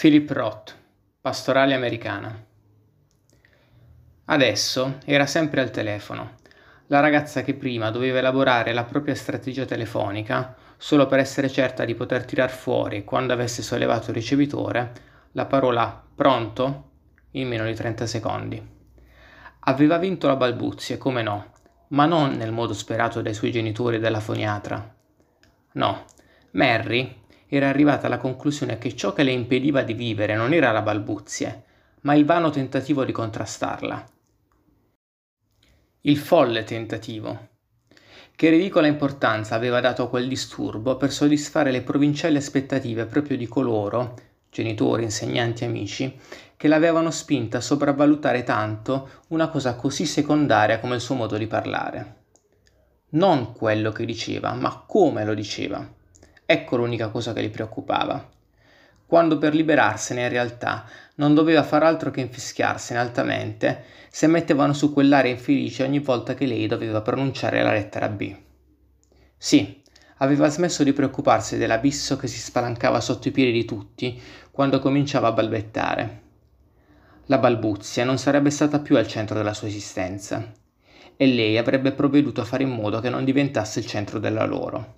Philip Roth, Pastorale americana. Adesso era sempre al telefono. La ragazza che prima doveva elaborare la propria strategia telefonica solo per essere certa di poter tirar fuori, quando avesse sollevato il ricevitore, la parola pronto in meno di 30 secondi. Aveva vinto la balbuzie, come no, ma non nel modo sperato dai suoi genitori e dalla foniatra. No, Mary era arrivata alla conclusione che ciò che le impediva di vivere non era la balbuzie, ma il vano tentativo di contrastarla. Il folle tentativo. Che ridicola importanza aveva dato a quel disturbo per soddisfare le provinciali aspettative proprio di coloro, genitori, insegnanti, amici, che l'avevano spinta a sopravvalutare tanto una cosa così secondaria come il suo modo di parlare. Non quello che diceva, ma come lo diceva. Ecco l'unica cosa che li preoccupava. Quando per liberarsene in realtà non doveva far altro che infischiarsene altamente se mettevano su quell'aria infelice ogni volta che lei doveva pronunciare la lettera B. Sì, aveva smesso di preoccuparsi dell'abisso che si spalancava sotto i piedi di tutti quando cominciava a balbettare. La balbuzia non sarebbe stata più al centro della sua esistenza e lei avrebbe provveduto a fare in modo che non diventasse il centro della loro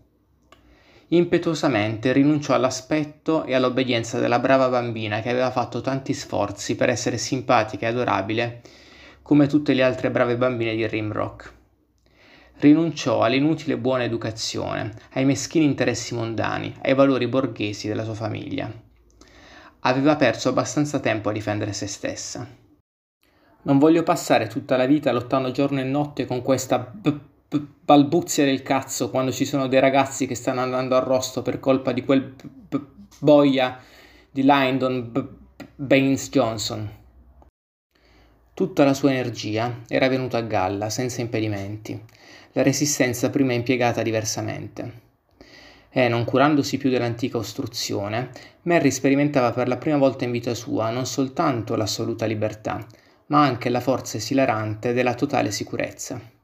impetuosamente rinunciò all'aspetto e all'obbedienza della brava bambina che aveva fatto tanti sforzi per essere simpatica e adorabile come tutte le altre brave bambine di Rimrock. Rinunciò all'inutile buona educazione, ai meschini interessi mondani, ai valori borghesi della sua famiglia. Aveva perso abbastanza tempo a difendere se stessa. Non voglio passare tutta la vita lottando giorno e notte con questa b- balbuzia del cazzo quando ci sono dei ragazzi che stanno andando a rosto per colpa di quel b- b- boia di Lyndon b- Baines Johnson. Tutta la sua energia era venuta a galla, senza impedimenti, la resistenza prima impiegata diversamente. E, non curandosi più dell'antica ostruzione, Mary sperimentava per la prima volta in vita sua non soltanto l'assoluta libertà, ma anche la forza esilarante della totale sicurezza.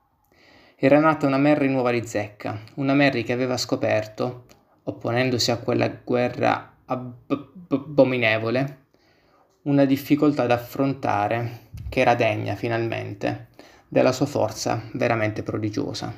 Era nata una Mary nuova di zecca, una Mary che aveva scoperto, opponendosi a quella guerra ab- abominevole, una difficoltà da affrontare che era degna finalmente della sua forza veramente prodigiosa.